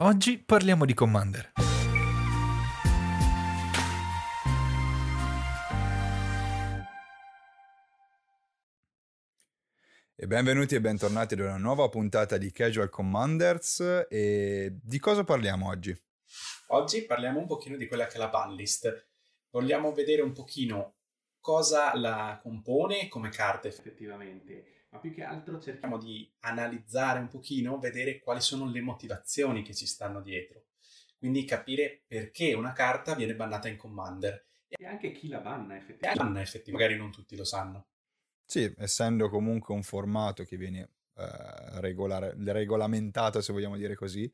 Oggi parliamo di Commander. E benvenuti e bentornati ad una nuova puntata di Casual Commanders e di cosa parliamo oggi? Oggi parliamo un pochino di quella che è la banlist. Vogliamo vedere un pochino cosa la compone come carta effettivamente, ma più che altro cerchiamo di analizzare un pochino, vedere quali sono le motivazioni che ci stanno dietro. Quindi capire perché una carta viene bannata in Commander e anche chi la banna effettivamente. Banna effettivamente. Magari non tutti lo sanno. Sì, essendo comunque un formato che viene eh, regolare, regolamentato, se vogliamo dire così,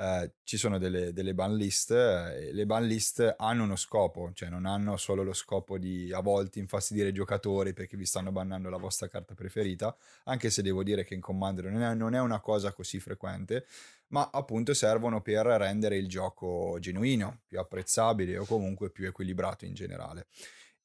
eh, ci sono delle, delle ban list eh, le ban list hanno uno scopo, cioè non hanno solo lo scopo di a volte infastidire i giocatori perché vi stanno bannando la vostra carta preferita, anche se devo dire che in Commander non è, non è una cosa così frequente, ma appunto servono per rendere il gioco genuino, più apprezzabile o comunque più equilibrato in generale.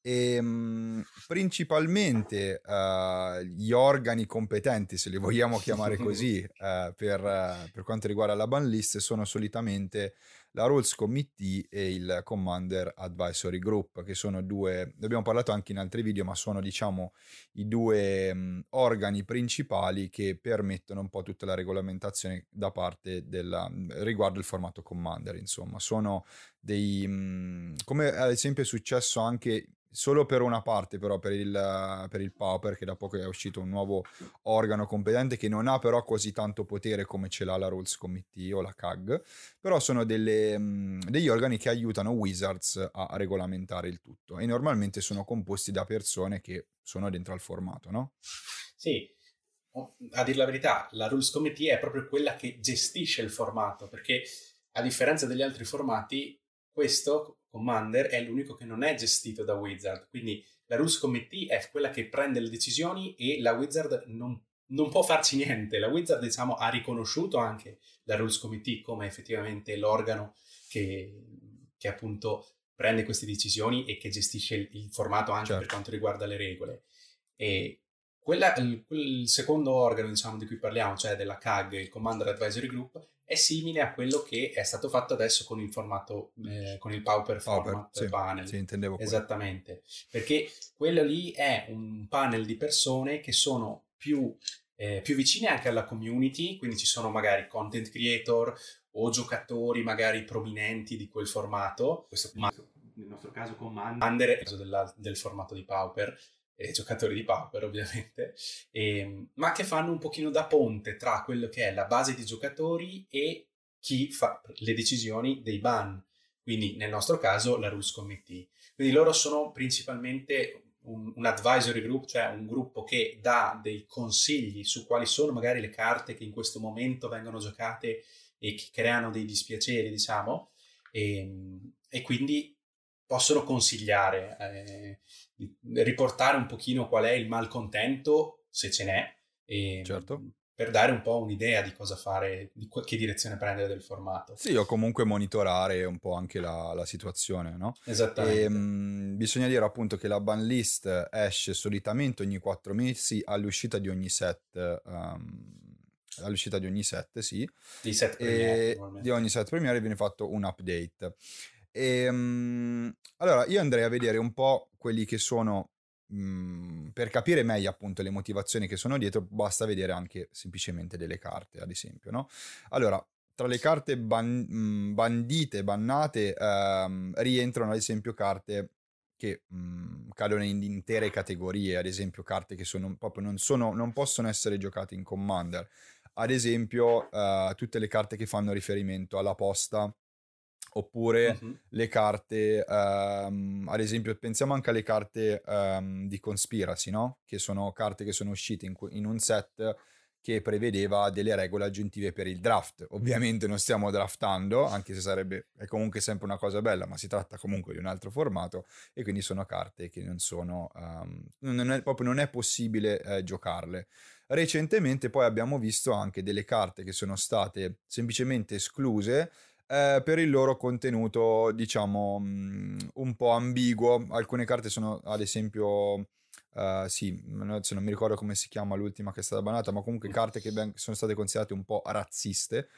E, mh, principalmente uh, gli organi competenti, se li vogliamo chiamare così, uh, per, uh, per, quanto riguarda la ban list, sono solitamente la Rules Committee e il Commander Advisory Group, che sono due, ne abbiamo parlato anche in altri video, ma sono diciamo i due mh, organi principali che permettono un po' tutta la regolamentazione da parte della, riguardo il formato Commander, insomma, sono dei, mh, come ad esempio è successo anche solo per una parte però per il, per il Pauper che da poco è uscito un nuovo organo competente che non ha però così tanto potere come ce l'ha la Rules Committee o la CAG però sono delle, mh, degli organi che aiutano Wizards a regolamentare il tutto e normalmente sono composti da persone che sono dentro al formato no? Sì a dire la verità la Rules Committee è proprio quella che gestisce il formato perché a differenza degli altri formati questo Commander è l'unico che non è gestito da Wizard, quindi la Rules Committee è quella che prende le decisioni e la Wizard non, non può farci niente. La Wizard, diciamo, ha riconosciuto anche la Rules Committee come effettivamente l'organo che, che appunto prende queste decisioni e che gestisce il, il formato anche certo. per quanto riguarda le regole. E quella, il, il, secondo organo, diciamo, di cui parliamo, cioè della CAG, il Commander Advisory Group, è simile a quello che è stato fatto adesso con il formato, eh, con il Pauper Format sì, Panel. Sì, intendevo Esattamente, perché quello lì è un panel di persone che sono più, eh, più vicine anche alla community, quindi ci sono magari content creator o giocatori magari prominenti di quel formato, questo nel nostro caso Commander, del, del formato di Pauper, e giocatori di Pauper ovviamente, e, ehm, ma che fanno un pochino da ponte tra quello che è la base di giocatori e chi fa le decisioni dei ban, quindi nel nostro caso la Rules Committee. Quindi loro sono principalmente un, un, advisory group, cioè un gruppo che dà dei consigli su quali sono magari le carte che in questo momento vengono giocate e che creano dei dispiaceri, diciamo, e, ehm, e quindi possono consigliare. Eh, riportare un pochino qual è il malcontento, se ce n'è, e, certo. per dare un po' un'idea di cosa fare, di che direzione prendere del formato. Sì, o comunque monitorare un po' anche la, la situazione, no? Esattamente. E, ehm, mh, bisogna dire appunto che la ban list esce solitamente ogni quattro mesi all'uscita di ogni set. Um, all'uscita di ogni set, sì. Di set premiere, di ogni set premiere viene fatto un update. E, um, allora, io andrei a vedere un po' quelli che sono, um, per capire meglio appunto le motivazioni che sono dietro, basta vedere anche semplicemente delle carte, ad esempio, no? Allora, tra le carte ban- mhmm, bandite, bannate, um, rientrano ad esempio carte che mh, cadono in intere categorie, ad esempio carte che sono proprio non, sono, non possono essere giocate in Commander. Ad esempio, uh, tutte le carte che fanno riferimento alla posta, oppure uh-huh. le carte, um, ad esempio, pensiamo anche alle carte um, di Conspiracy, no? Che sono carte che sono uscite in, in, un set che prevedeva delle regole aggiuntive per il draft. Ovviamente non stiamo draftando, anche se sarebbe è comunque sempre una cosa bella, ma si tratta comunque di un altro formato e quindi sono carte che non sono um, non è, proprio non è possibile eh, giocarle. Recentemente poi abbiamo visto anche delle carte che sono state semplicemente escluse eh, per il loro contenuto, diciamo, mh, mm, un po' ambiguo. Alcune carte sono, ad esempio, Uh, sì, adesso non mi ricordo come si chiama l'ultima che è stata banata, ma comunque carte che ben, sono state considerate un po' razziste.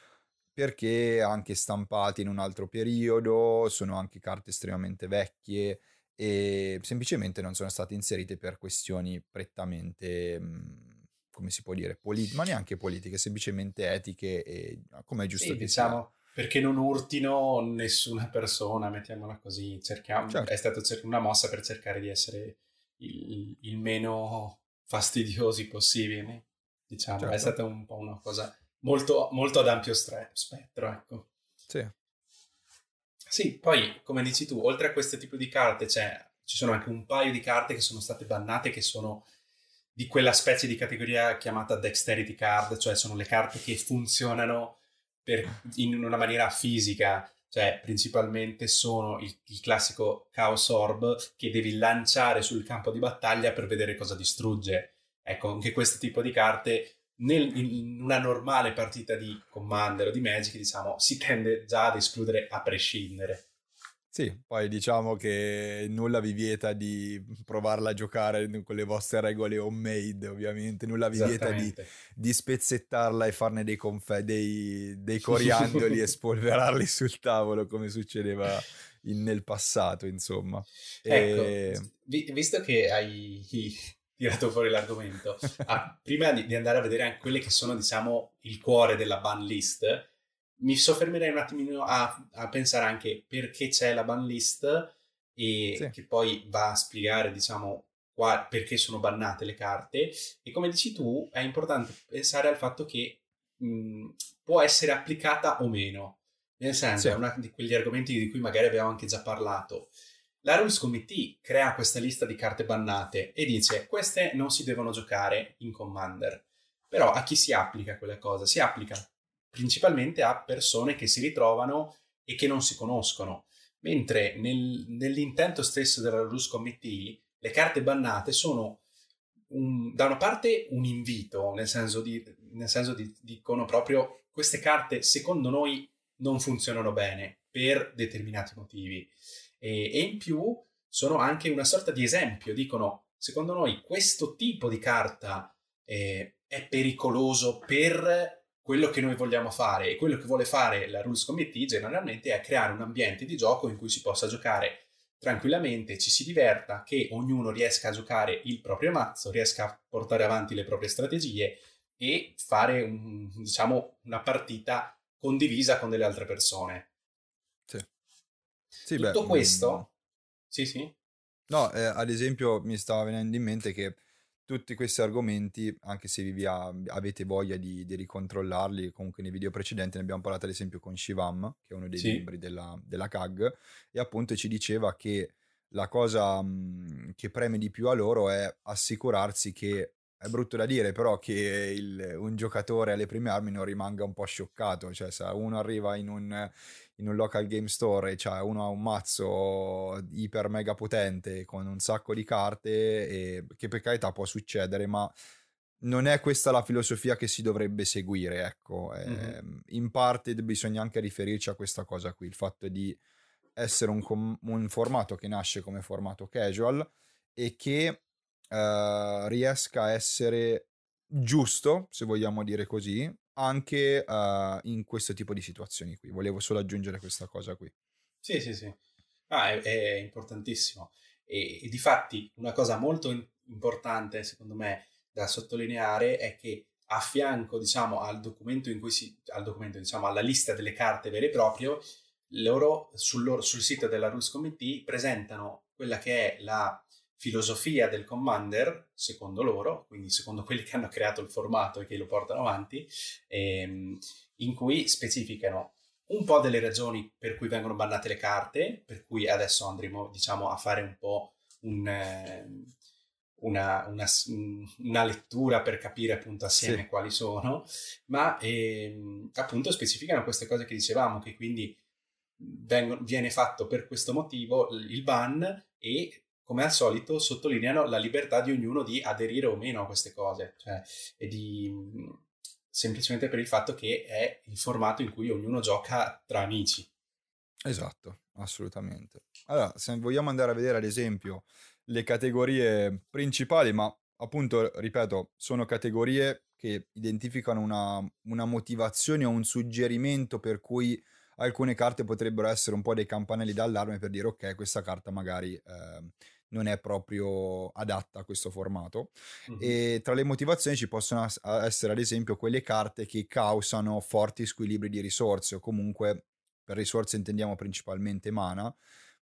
perché anche stampati in un altro periodo, sono anche carte estremamente vecchie e semplicemente non sono state inserite per questioni prettamente, mhmm, come si può dire, polit- ma neanche politiche, semplicemente etiche e come è giusto sì, che diciamo, sia. Perché non urtino nessuna persona, mettiamola così. Cerchiamo, certo. È stata una mossa per cercare di essere il, il meno fastidiosi possibili. Diciamo, certo. è stata un po' una cosa molto, molto ad ampio stre- spettro, ecco. Sì. Sì, poi, come dici tu, oltre a questo tipo di carte, cioè, ci sono anche un paio di carte che sono state bannate, che sono di quella specie di categoria chiamata dexterity card, cioè sono le carte che funzionano per, in una maniera fisica, cioè principalmente sono il, il, classico Chaos Orb che devi lanciare sul campo di battaglia per vedere cosa distrugge. Ecco, anche questo tipo di carte nel, in una normale partita di Commander o di Magic, diciamo, si tende già ad escludere a prescindere. Sì, poi diciamo che nulla vi vieta di provarla a giocare con le vostre regole homemade, ovviamente, nulla vi vieta di, di, spezzettarla e farne dei, confe- dei, dei coriandoli e spolverarli sul tavolo come succedeva in, nel passato, insomma. Ecco, e... visto che hai tirato fuori l'argomento, ah, prima di, di, andare a vedere anche quelle che sono, diciamo, il cuore della ban list, mi soffermerei un attimino a, a pensare anche perché c'è la ban list e sì. che poi va a spiegare, diciamo, qua, perché sono bannate le carte. E come dici tu, è importante pensare al fatto che mh, può essere applicata o meno. Nel senso, sì. è uno di quegli argomenti di cui magari abbiamo anche già parlato. La Rules Committee crea questa lista di carte bannate e dice queste non si devono giocare in Commander. Però a chi si applica quella cosa? Si applica principalmente a persone che si ritrovano e che non si conoscono. Mentre nel, nell'intento stesso della Rules Committee le carte bannate sono un, da una parte un invito, nel senso di, nel senso di dicono proprio queste carte secondo noi non funzionano bene per determinati motivi e, e in più sono anche una sorta di esempio, dicono secondo noi questo tipo di carta eh, è pericoloso per quello che noi vogliamo fare e quello che vuole fare la Rules Committee generalmente è creare un ambiente di gioco in cui si possa giocare tranquillamente, ci si diverta, che ognuno riesca a giocare il proprio mazzo, riesca a portare avanti le proprie strategie e fare un, diciamo, una partita condivisa con delle altre persone. Sì, Tutto beh, questo... mm, Sì, sì. No, eh, ad esempio mi stava venendo in mente che tutti questi argomenti, anche se vi ha- avete voglia di, di ricontrollarli, comunque nei video precedenti ne abbiamo parlato ad esempio con Shivam, che è uno dei Sì. membri della, della CAG, e appunto ci diceva che la cosa mh, che preme di più a loro è assicurarsi che, è brutto da dire, però che il- un giocatore alle prime armi non rimanga un po' scioccato, cioè se uno arriva in un in un local game store e c'è uno ha un mazzo iper mega potente con un sacco di carte e che per carità può succedere ma non è questa la filosofia che si dovrebbe seguire ecco mm-hmm. in parte bisogna anche riferirci a questa cosa qui il fatto di essere un, com- un formato che nasce come formato casual e che uh, riesca a essere giusto se vogliamo dire così anche uh, in questo tipo di situazioni qui. Volevo solo aggiungere questa cosa qui. Sì, sì, sì. Ah, è, è importantissimo. E, e di fatti una cosa molto importante, secondo me, da sottolineare è che a fianco, diciamo, al documento in cui si, al documento, diciamo, alla lista delle carte vere e proprie, loro sul, loro, sul sito della Rules Committee presentano quella che è la filosofia del Commander, secondo loro, quindi secondo quelli che hanno creato il formato e che lo portano avanti, ehm, in cui specificano un po' delle ragioni per cui vengono bannate le carte, per cui adesso andremo diciamo, a fare un po' un, eh, una, una, una, lettura per capire appunto assieme sì. quali sono, ma ehm, appunto specificano queste cose che dicevamo, che quindi vengono, viene fatto per questo motivo il ban e come al solito, sottolineano la libertà di ognuno di aderire o meno a queste cose, cioè, e di semplicemente per il fatto che è il formato in cui ognuno gioca tra amici. Esatto, assolutamente. Allora, se vogliamo andare a vedere ad esempio le categorie principali, ma appunto, ripeto, sono categorie che identificano una, una motivazione o un suggerimento per cui alcune carte potrebbero essere un po' dei campanelli d'allarme per dire ok, questa carta magari eh, non è proprio adatta a questo formato. Mm-hmm. E tra le motivazioni ci possono essere ad esempio quelle carte che causano forti squilibri di risorse o comunque per risorse intendiamo principalmente mana,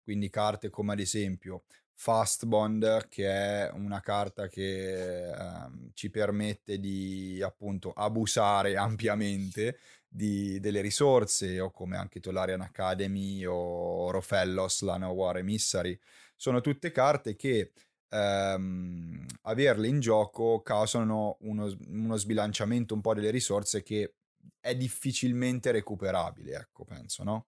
quindi carte come ad esempio Fast Bond, che è una carta che ehm, ci permette di appunto abusare ampiamente di, delle risorse, o come anche Tolarian Academy o Rofellos, Lana War Emissary. Sono tutte carte che ehm, averle in gioco causano uno, uno sbilanciamento un po' delle risorse che è difficilmente recuperabile, ecco, penso, no?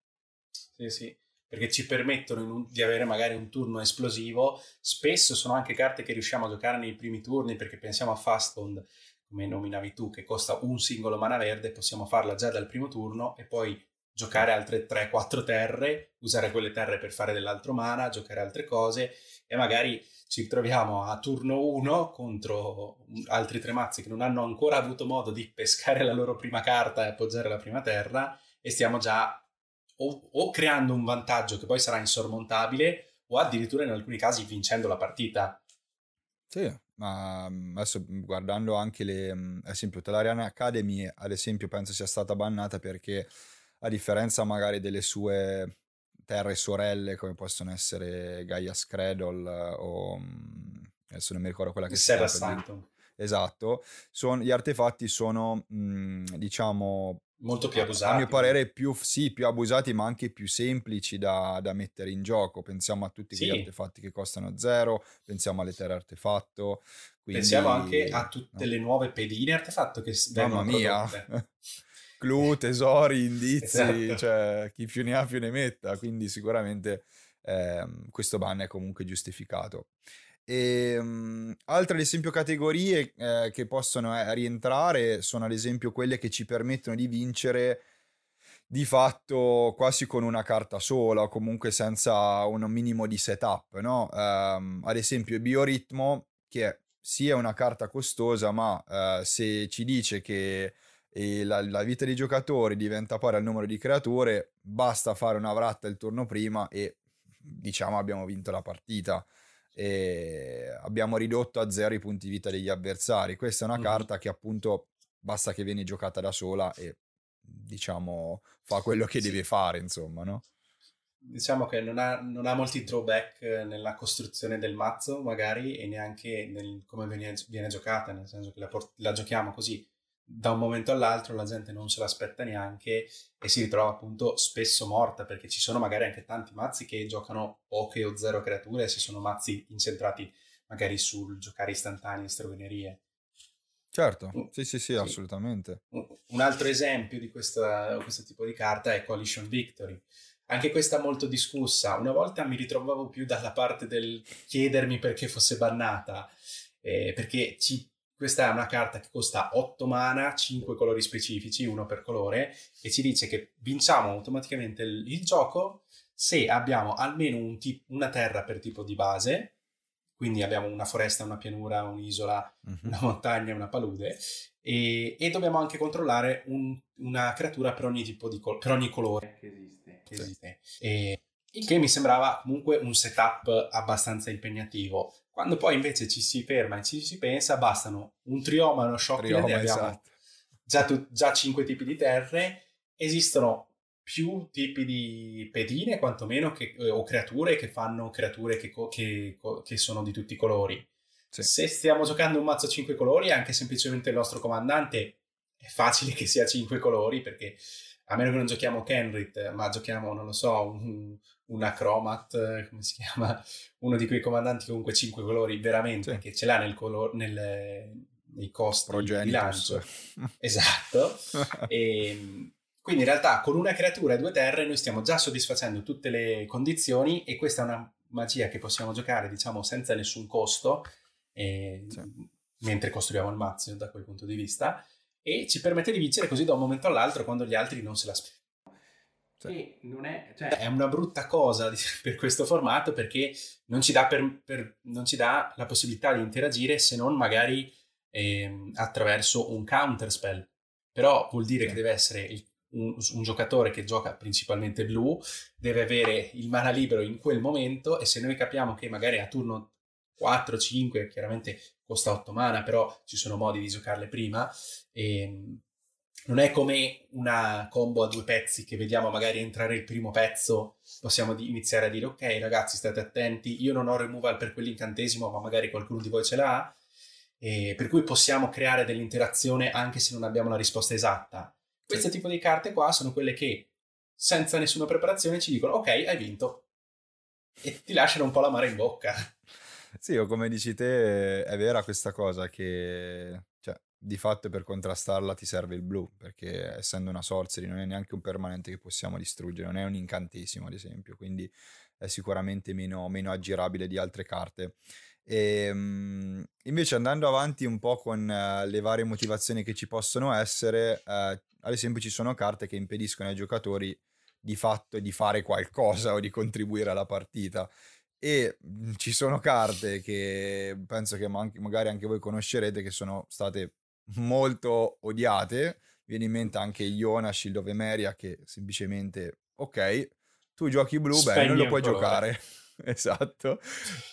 Sì, sì perché ci permettono un, di avere magari un turno esplosivo. Spesso sono anche carte che riusciamo a giocare nei primi turni perché pensiamo a Fastbond, come nominavi tu, che costa un singolo mana verde, possiamo farla già dal primo turno e poi giocare altre 3-4 terre, usare quelle terre per fare dell'altro mana, giocare altre cose e magari ci troviamo a turno 1 contro altri tre mazzi che non hanno ancora avuto modo di pescare la loro prima carta e appoggiare la prima terra e stiamo già o, o creando un vantaggio che poi sarà insormontabile o addirittura in alcuni casi vincendo la partita. Sì, ma mm, adesso mm, guardando anche le, mm, ad esempio, Telarian Academy, ad esempio, penso sia stata bannata perché a differenza magari delle sue terre sorelle, come possono essere Gaia Scredol o adesso non mi ricordo quella che si chiama. Esatto, son, gli artefatti sono, mh, diciamo, molto più abusati. A mio parere più, sì, più abusati ma anche più semplici da, da mettere in gioco. Pensiamo a tutti sì. quegli artefatti che costano zero, pensiamo alle terre artefatto. Quindi, pensiamo anche a tutte no. le nuove pedine artefatto che Mamma mia! Clou, tesori, indizi, esatto. cioè chi più ne ha più ne metta, quindi sicuramente eh, questo ban è comunque giustificato. E, um, altre ad esempio categorie eh, che possono eh, rientrare sono ad esempio quelle che ci permettono di vincere di fatto quasi con una carta sola o comunque senza un minimo di setup, no? Um, ad esempio Bioritmo che sia una carta costosa ma uh, se ci dice che eh, la, la, vita dei giocatori diventa pari al numero di creature basta fare una vratta il turno prima e diciamo abbiamo vinto la partita e abbiamo ridotto a zero i punti vita degli avversari. Questa è una mm. carta che appunto basta che viene giocata da sola e diciamo fa quello che sì. deve fare, insomma, no? Diciamo che non ha, non ha, molti drawback nella costruzione del mazzo, magari, e neanche nel come viene, viene giocata, nel senso che la, la giochiamo così da un momento all'altro la gente non se l'aspetta neanche e si ritrova appunto spesso morta perché ci sono magari anche tanti mazzi che giocano poche o zero creature se sono mazzi incentrati magari sul giocare istantanei e strovenerie. Certo, mm. sì, sì, sì, sì, assolutamente. Un altro esempio di questa, questo tipo di carta è Coalition Victory. Anche questa molto discussa. Una volta mi ritrovavo più dalla parte del chiedermi perché fosse bannata, eh, perché ci questa è una carta che costa 8 mana, 5 colori specifici, uno per colore, e ci dice che vinciamo automaticamente il, il gioco se abbiamo almeno un tip, una terra per tipo di base, quindi abbiamo una foresta, una pianura, un'isola, uh-huh. una montagna, una palude, e, e dobbiamo anche controllare un, una creatura per ogni tipo di col- per ogni colore che esiste. Che esiste. E, il che mi sembrava comunque un setup abbastanza impegnativo. Quando poi invece ci si ferma e ci si pensa, bastano un trioma e uno shockland trioma, e abbiamo esatto. già, tu, già cinque tipi di terre. Esistono più tipi di pedine, quantomeno, che, eh, o creature che fanno creature che, che, che sono di tutti i colori. Sì. Se stiamo giocando un mazzo a cinque colori, anche semplicemente il nostro comandante è facile che sia cinque colori, perché a meno che non giochiamo Kenrit, ma giochiamo, non lo so, un, una Chromat, come si chiama? Uno di quei comandanti comunque 5 colori veramente, sì. che ce l'ha nel color, nel, nei costi Progenitus. di lancio. esatto. e, ehm, quindi in realtà con una creatura e due terre noi stiamo già soddisfacendo tutte le condizioni e questa è una magia che possiamo giocare diciamo senza nessun costo eh, sì. mentre costruiamo il mazzo da quel punto di vista e ci permette di vincere così da un momento all'altro quando gli altri non se l'aspettano. Sì. non è, cioè, è una brutta cosa per questo formato perché non ci, dà per, per, non ci dà la possibilità di interagire se non magari ehm, attraverso un counter spell. Però vuol dire Sì. che deve essere il- un, un giocatore che gioca principalmente blu, deve avere il mana libero in quel momento e se noi capiamo che magari a turno 4-5, chiaramente costa 8 mana, però ci sono modi di giocarle prima, ehm, non è come una combo a due pezzi che vediamo magari entrare il primo pezzo, possiamo di- iniziare a dire ok ragazzi state attenti, io non ho removal per quell'incantesimo ma magari qualcuno di voi ce l'ha, e per cui possiamo creare dell'interazione anche se non abbiamo la risposta esatta. Questo tipo di carte qua sono quelle che senza nessuna preparazione ci dicono ok hai vinto e ti lasciano un po' la mare in bocca. Sì, o come dici te, è vera questa cosa che, cioè, di fatto per contrastarla ti serve il blu, perché essendo una sorcery non è neanche un permanente che possiamo distruggere, non è un incantesimo ad esempio, quindi è sicuramente meno, meno aggirabile di altre carte. E, mm, invece andando avanti un po' con eh, le varie motivazioni che ci possono essere, eh, ad esempio ci sono carte che impediscono ai giocatori di fatto di fare qualcosa o di contribuire alla partita e mh, ci sono carte che penso che ma- magari anche voi conoscerete che sono state molto odiate. Viene in mente anche Iona, Shield of Emeria che semplicemente, ok, tu giochi blu, beh, non lo puoi colore. giocare. esatto.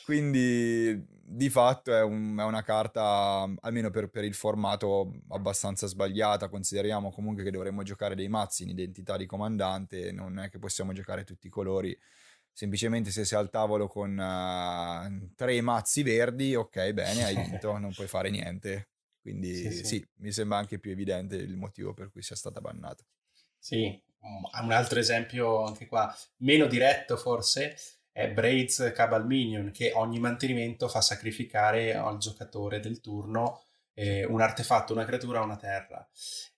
Quindi di fatto è, un- è una carta, almeno per, per il formato, abbastanza sbagliata. Consideriamo comunque che dovremmo giocare dei mazzi in identità di comandante, non è che possiamo giocare tutti i colori. Semplicemente se sei al tavolo con eh, tre mazzi verdi, ok, bene, hai vinto, non puoi fare niente. Quindi Sì, sì, sì. mi sembra anche più evidente il motivo per cui sia stata bannata. Sì, un altro esempio anche qua, meno diretto forse, è Braids Cabal Minion, che ogni mantenimento fa sacrificare al giocatore del turno eh, un artefatto, una creatura o una terra.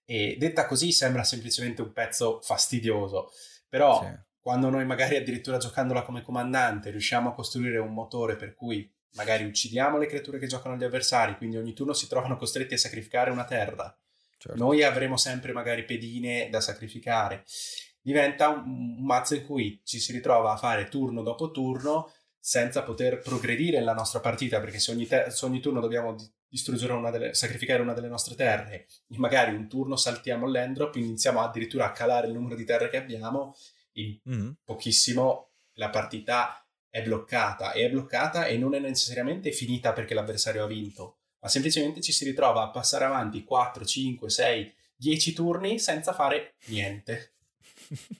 E detta così sembra semplicemente un pezzo fastidioso, però Sì. quando noi magari addirittura giocandola come comandante riusciamo a costruire un motore per cui magari uccidiamo le creature che giocano gli avversari, quindi ogni turno si trovano costretti a sacrificare una terra, Certo. noi avremo sempre magari pedine da sacrificare. Diventa un, mazzo in cui ci si ritrova a fare turno dopo turno senza poter progredire nella nostra partita, perché se ogni, te- se ogni turno dobbiamo di- distruggere una delle, sacrificare una delle nostre terre, e magari un turno saltiamo l'endrop, iniziamo addirittura a calare il numero di terre che abbiamo, in Mhm. pochissimo la partita è bloccata e è bloccata e non è necessariamente finita perché l'avversario ha vinto, ma semplicemente ci si ritrova a passare avanti 4, 5, 6, 10 turni senza fare niente.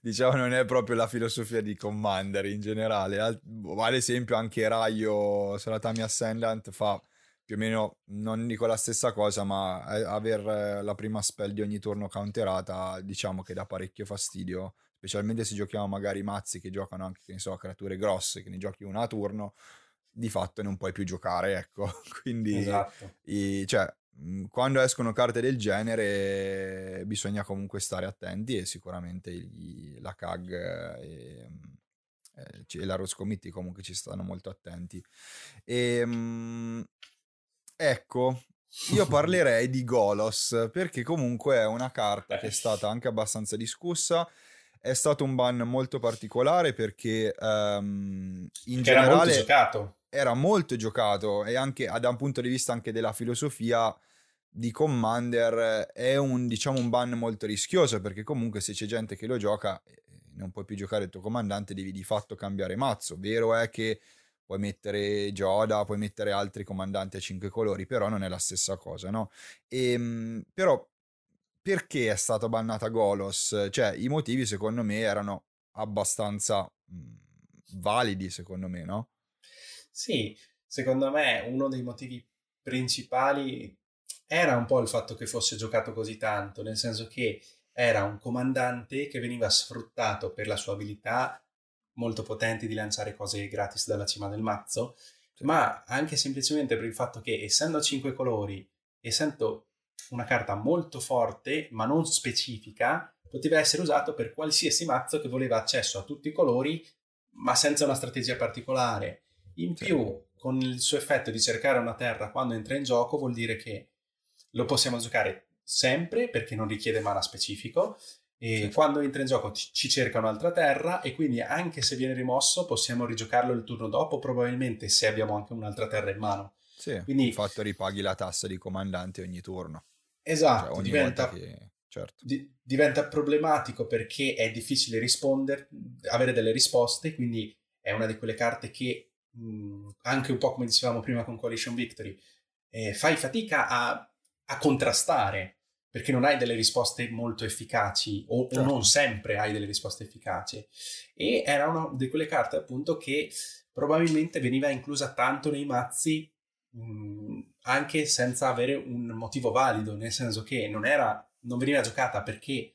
diciamo non è proprio la filosofia di Commander in generale Al- ad esempio anche Raio Salatami Ascendant fa più o meno non dico la stessa cosa ma eh, aver eh, la prima spell di ogni turno counterata diciamo che dà parecchio fastidio specialmente se giochiamo magari mazzi che giocano anche che ne so creature grosse che ne giochi una a turno di fatto non puoi più giocare ecco quindi Esatto. i- cioè, quando escono carte del genere bisogna comunque stare attenti e sicuramente gli- la CAG e, eh, ci- e la Rose Committee comunque ci stanno molto attenti. E, mh, ecco, io parlerei di Golos perché comunque è una carta che è stata anche abbastanza discussa. È stato un ban molto particolare perché ehm, in Che era molto generale giocato. era molto giocato e anche da un punto di vista anche della filosofia di Commander è un diciamo un ban molto rischioso perché comunque se c'è gente che lo gioca eh, non puoi più giocare il tuo comandante devi di fatto cambiare mazzo vero è che puoi mettere Joda puoi mettere altri comandanti a cinque colori però non è la stessa cosa no? E, però perché è stata bannata Golos? Cioè i motivi secondo me erano abbastanza mh, validi secondo me no? Sì, secondo me uno dei motivi principali era un po' il fatto che fosse giocato così tanto, nel senso che era un comandante che veniva sfruttato per la sua abilità molto potente di lanciare cose gratis dalla cima del mazzo, ma anche semplicemente per il fatto che essendo a cinque colori, essendo una carta molto forte ma non specifica, poteva essere usato per qualsiasi mazzo che voleva accesso a tutti i colori ma senza una strategia particolare. In Sì. più, con il suo effetto di cercare una terra quando entra in gioco, vuol dire che lo possiamo giocare sempre perché non richiede mana specifico. E Sì. quando entra in gioco ci cerca un'altra terra e quindi anche se viene rimosso possiamo rigiocarlo il turno dopo probabilmente se abbiamo anche un'altra terra in mano. Sì, Quindi, infatti ripaghi la tassa di comandante ogni turno. esatto, cioè ogni diventa, che... Certo. di- diventa problematico perché è difficile rispondere, avere delle risposte, quindi è una di quelle carte che, mh, anche un po' come dicevamo prima con Coalition Victory, eh, fai fatica a, a contrastare perché non hai delle risposte molto efficaci o, o Certo. non sempre hai delle risposte efficaci. E era una di quelle carte appunto che probabilmente veniva inclusa tanto nei mazzi mh, anche senza avere un motivo valido, nel senso che non, era, non veniva giocata perché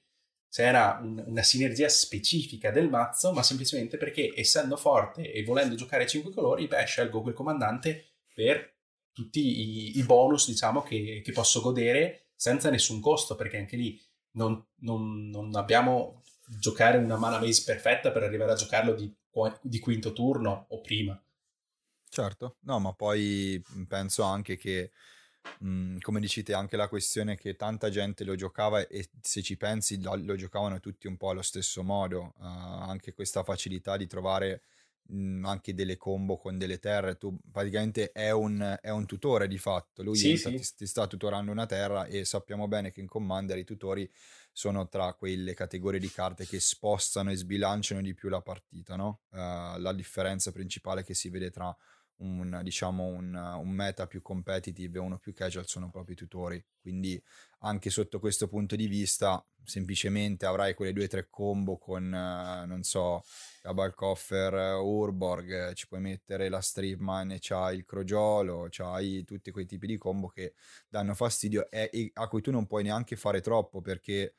c'era un- una sinergia specifica del mazzo, ma semplicemente perché essendo forte e volendo giocare 5 colori, beh, scelgo quel comandante per tutti i, i bonus, diciamo, che, che posso godere senza nessun costo, perché anche lì non, non- non abbiamo giocare una mana base perfetta per arrivare a giocarlo di, di quinto turno o prima. Certo, no, ma poi penso anche che, mh, come dici te, anche la questione che tanta gente lo giocava e se ci pensi lo, lo giocavano tutti un po' allo stesso modo, eh, anche questa facilità di trovare mh, anche delle combo con delle terre, tu praticamente è un, è un tutore di fatto, lui Sì, sì. ti, ti sta tutorando una terra e sappiamo bene che in Commander i tutori sono tra quelle categorie di carte che spostano e sbilanciano di più la partita, no? Eh, la differenza principale che si vede tra un, diciamo, un, un meta più competitive e uno più casual sono proprio i tutori. Quindi anche sotto questo punto di vista, semplicemente avrai quelle due o tre combo con, non so, Cabalcoffer, eh, Urborg, eh, ci puoi mettere la Stripman e c'hai il Crogiolo, c'hai tutti quei tipi di combo che danno fastidio e, e a cui tu non puoi neanche fare troppo perché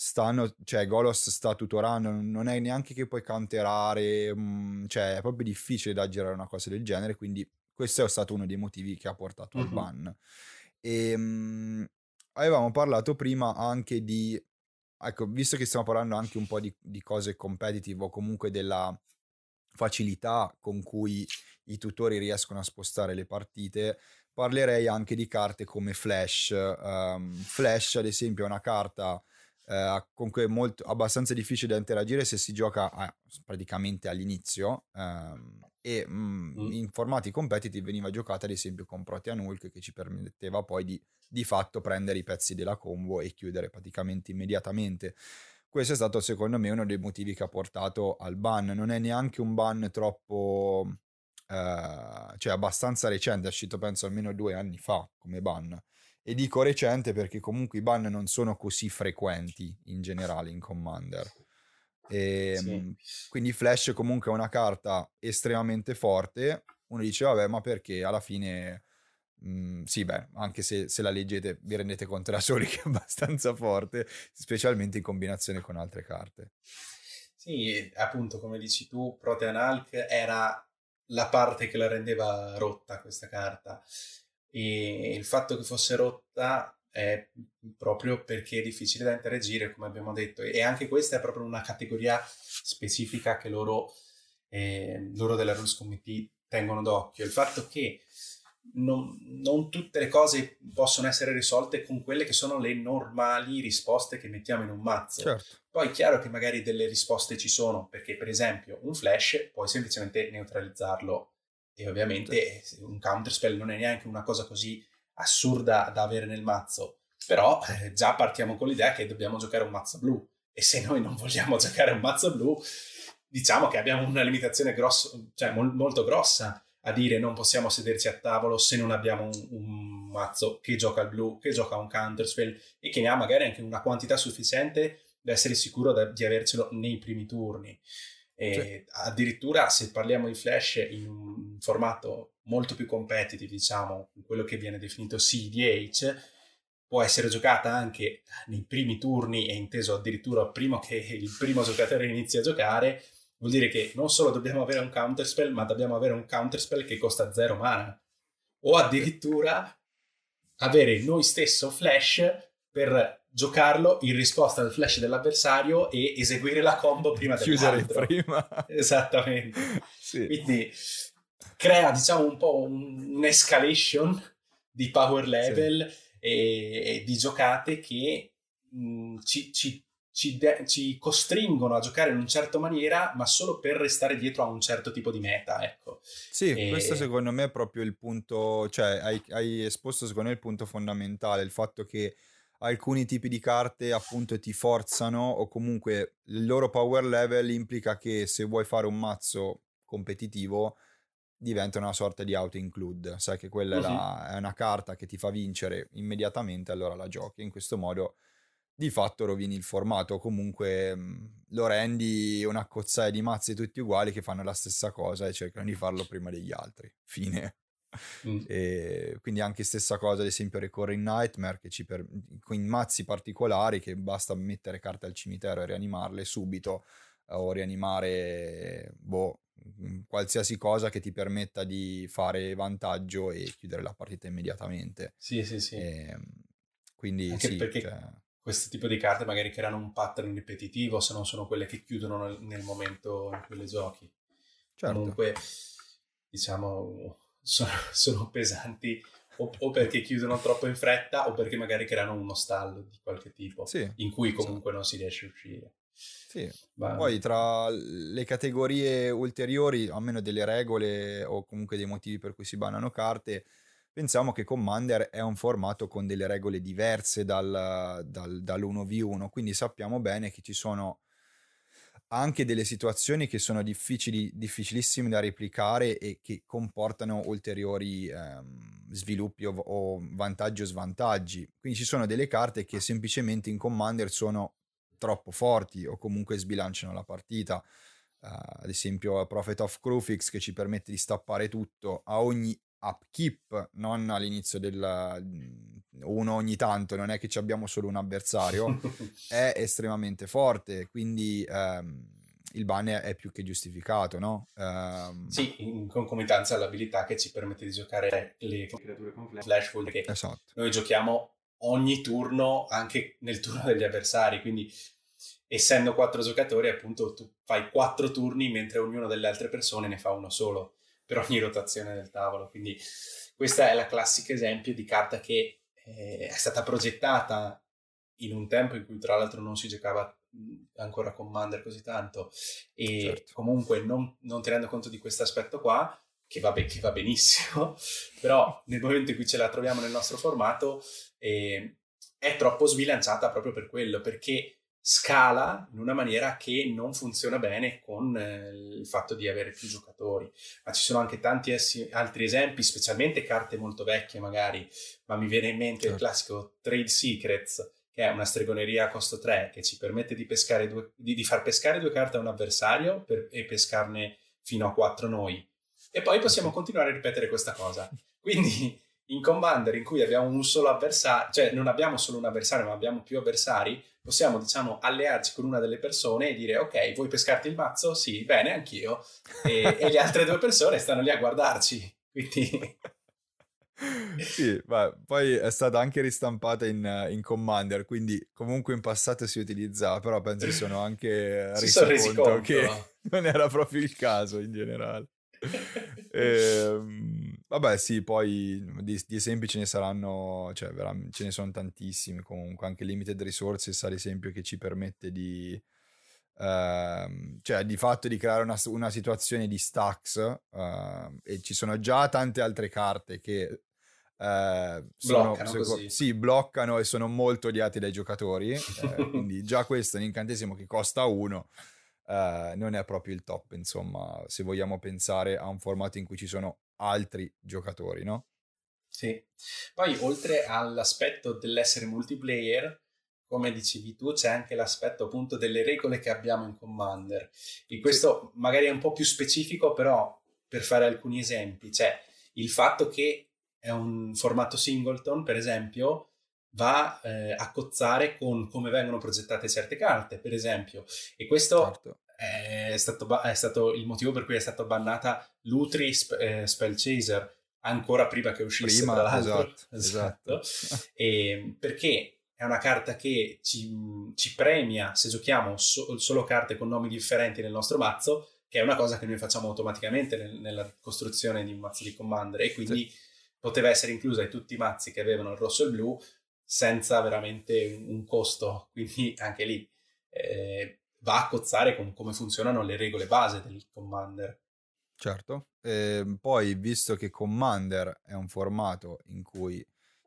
stanno, cioè Golos sta tutorando, non è neanche che puoi counterare, mm, cioè è proprio difficile da girare una cosa del genere, quindi questo è stato uno dei motivi che ha portato al Mhm. ban. E, mm, avevamo parlato prima anche di, ecco, visto che stiamo parlando anche un po' di, di cose competitive o comunque della facilità con cui i tutori riescono a spostare le partite, parlerei anche di carte come Flash. Ehm, Flash, ad esempio, è una carta eh, è molto, abbastanza difficile da interagire se si gioca a- praticamente all'inizio ehm, e mm, Mm. in formati competitive veniva giocata ad esempio con Protean Hulk che ci permetteva poi di, di fatto prendere i pezzi della combo e chiudere praticamente immediatamente. Questo è stato secondo me uno dei motivi che ha portato al ban. Non è neanche un ban troppo, eh, cioè abbastanza recente, è uscito penso almeno due anni fa come ban. E dico recente perché comunque i ban non sono così frequenti in generale in Commander. E, Sì. mh, quindi Flash comunque è una carta estremamente forte. Uno dice, vabbè, ma perché alla fine, mh, sì, beh, anche se, se la leggete vi rendete conto da soli che è abbastanza forte, specialmente in combinazione con altre carte. Sì, appunto, come dici tu, Protean Hulk era la parte che la rendeva rotta questa carta. E il fatto che fosse rotta è proprio perché è difficile da interagire, come abbiamo detto. E anche questa è proprio una categoria specifica che loro, eh, loro della Rules Committee tengono d'occhio. Il fatto che non, non tutte le cose possono essere risolte con quelle che sono le normali risposte che mettiamo in un mazzo. Certo. Poi è chiaro che magari delle risposte ci sono, perché per esempio un flash puoi semplicemente neutralizzarlo e ovviamente un counterspell non è neanche una cosa così assurda da avere nel mazzo, però eh, già partiamo con l'idea che dobbiamo giocare un mazzo blu. E se noi non vogliamo giocare un mazzo blu, diciamo che abbiamo una limitazione grosso, cioè mol- molto grossa a dire non possiamo sederci a tavolo se non abbiamo un, un mazzo che gioca il blu, che gioca un counterspell e che ne ha magari anche una quantità sufficiente da essere sicuro da- di avercelo nei primi turni. E Addirittura se parliamo di Flash in un formato molto più competitive, diciamo, quello che viene definito CDH, può essere giocata anche nei primi turni e inteso addirittura prima che il primo giocatore inizi a giocare, vuol dire che non solo dobbiamo avere un counterspell, ma dobbiamo avere un counterspell che costa zero mana. O addirittura avere noi stesso flash per giocarlo in risposta al flash dell'avversario e eseguire la combo prima Chiudere dell'altro. prima. Esattamente. sì. Quindi crea, diciamo, un po' un- un'escalation di power level e, e di giocate che mh, ci, ci ci, de- ci, costringono a giocare in una certa maniera, ma solo per restare dietro a un certo tipo di meta, ecco. Sì, e... questo secondo me è proprio il punto, cioè hai, hai, esposto secondo me il punto fondamentale, il fatto che alcuni tipi di carte appunto ti forzano o comunque il loro power level implica che se vuoi fare un mazzo competitivo diventa una sorta di auto-include, sai che quella uh-huh. è, la, è una carta che ti fa vincere immediatamente, allora la giochi, in questo modo di fatto rovini il formato, comunque mh, mhmm, lo rendi una cozzaia di mazzi tutti uguali che fanno la stessa cosa e cercano di farlo prima degli altri. Fine. Mm. quindi anche stessa cosa, ad esempio, Recurring Nightmare, che ci per... con mazzi particolari che basta mettere carte al cimitero e rianimarle subito, o rianimare boh, mhmm, qualsiasi cosa che ti permetta di fare vantaggio e chiudere la partita immediatamente. Sì, sì, sì. E, ehm, quindi anche sì, perché... Cioè questo tipo di carte magari creano un pattern ripetitivo se non sono quelle che chiudono nel, nel momento in cui le giochi. Certo. Comunque, diciamo, sono, sono pesanti o, o, perché chiudono troppo in fretta o perché magari creano uno stallo di qualche tipo sì, in cui comunque sì. non si riesce a uscire. Sì, poi tra le categorie ulteriori, almeno delle regole o comunque dei motivi per cui si bannano carte, pensiamo che Commander è un formato con delle regole diverse dal, dal, dall'1v1, quindi sappiamo bene che ci sono anche delle situazioni che sono difficili, difficilissime da replicare e che comportano ulteriori ehm, sviluppi o, o, vantaggi o svantaggi. Quindi ci sono delle carte che semplicemente in Commander sono troppo forti o comunque sbilanciano la partita. Uh, ad esempio Prophet of Crufix che ci permette di stappare tutto a ogni upkeep, non all'inizio del uno ogni tanto, non è che ci abbiamo solo un avversario, è estremamente forte, quindi ehm, il ban è più che giustificato, no? Um... Sì, in concomitanza all'abilità che ci permette di giocare le creature con flash, vuol dire che esatto. noi giochiamo ogni turno, anche nel turno degli avversari, quindi essendo quattro giocatori, appunto, tu fai quattro turni mentre ognuna delle altre persone ne fa uno solo per ogni rotazione del tavolo. Quindi questo è la classico esempio di carta che eh, è stata progettata in un tempo in cui tra l'altro non si giocava ancora Commander così tanto e certo. comunque non, non, tenendo conto di questo aspetto qua che va, be- che va, benissimo però nel momento in cui ce la troviamo nel nostro formato eh, è troppo sbilanciata proprio per quello perché scala in una maniera che non funziona bene con eh, il fatto di avere più giocatori. Ma ci sono anche tanti essi, altri esempi, specialmente carte molto vecchie magari, ma mi viene in mente certo. il classico Trade Secrets, che è una stregoneria a costo 3 che ci permette di, due, di, di far pescare due carte a un avversario per, e pescarne fino a 4 noi. E poi possiamo continuare a ripetere questa cosa. Quindi in Commander in cui abbiamo un solo avversario, cioè non abbiamo solo un avversario ma abbiamo più avversari, possiamo diciamo allearci con una delle persone e dire ok vuoi pescarti il mazzo? Sì, bene, anch'io e, e le altre due persone stanno lì a guardarci quindi sì, ma poi è stata anche ristampata in, in, Commander, quindi comunque in passato si utilizzava, però penso che sono anche resi conto che non era proprio il caso in generale. e, ehm, vabbè, sì, poi di, di, esempi ce ne saranno, cioè ce ne sono tantissimi comunque, anche Limited Resources ad esempio che ci permette di, uh, cioè di fatto di creare una, una situazione di stacks uh, e ci sono già tante altre carte che Uh, bloccano sono, sì, bloccano e sono molto odiati dai giocatori. eh, quindi già questo è un incantesimo che costa uno uh, non è proprio il top, insomma, se vogliamo pensare a un formato in cui ci sono altri giocatori, no? Sì. Poi oltre all'aspetto dell'essere multiplayer, come dicevi tu, c'è anche l'aspetto appunto delle regole che abbiamo in Commander. E questo sì. magari è un po' più specifico, però per fare alcuni esempi, c'è il fatto che è un formato singleton, per esempio, va eh, a cozzare con come vengono progettate certe carte, per esempio. E questo certo. È, stato, è, stato, il motivo per cui è stata bannata l'Utri Sp- eh, Spell Chaser ancora prima che uscisse prima, tra l'altro. Esatto, esatto. e, perché è una carta che ci, ci premia se giochiamo so, solo carte con nomi differenti nel nostro mazzo, che è una cosa che noi facciamo automaticamente nel, nella costruzione di un mazzo di Commander e quindi sì. poteva essere inclusa in tutti i mazzi che avevano il rosso e il blu senza veramente un costo, quindi anche lì eh, va a cozzare con come funzionano le regole base del Commander. Certo, e ehm, poi visto che Commander è un formato in cui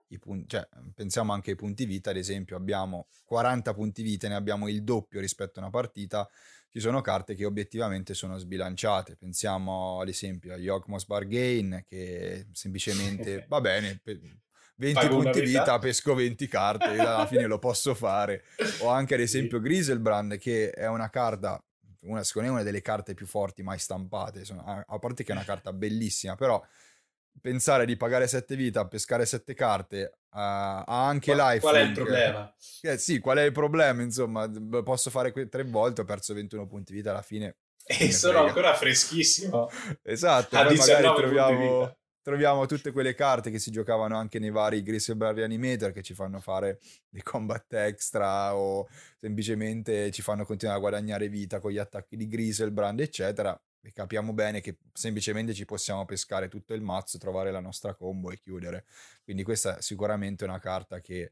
i punti, cioè, pensiamo anche ai punti vita, ad esempio abbiamo 40 punti vita, ne abbiamo il doppio rispetto a una partita, ci sono carte che obiettivamente sono sbilanciate. Pensiamo ad esempio a Yokmos Bargain che semplicemente va bene, 20 Pago punti vita, pesco 20 carte, alla fine lo posso fare. O anche ad esempio Griselbrand che è una carta, una, secondo me una delle carte più forti mai stampate, a parte che è una carta bellissima, però pensare di pagare 7 vita, pescare 7 carte, uh, ha anche qual, life. Qual è il problema? Eh, sì, qual è il problema? Insomma, posso fare que- tre volte, ho perso 21 punti vita alla fine. E sono frega. ancora freschissimo. esatto, a poi magari troviamo, troviamo tutte quelle carte che si giocavano anche nei vari Grisselberg Reanimator che ci fanno fare dei combat extra o semplicemente ci fanno continuare a guadagnare vita con gli attacchi di Griselbrand, eccetera e capiamo bene che semplicemente ci possiamo pescare tutto il mazzo, trovare la nostra combo e chiudere. Quindi questa è sicuramente una carta che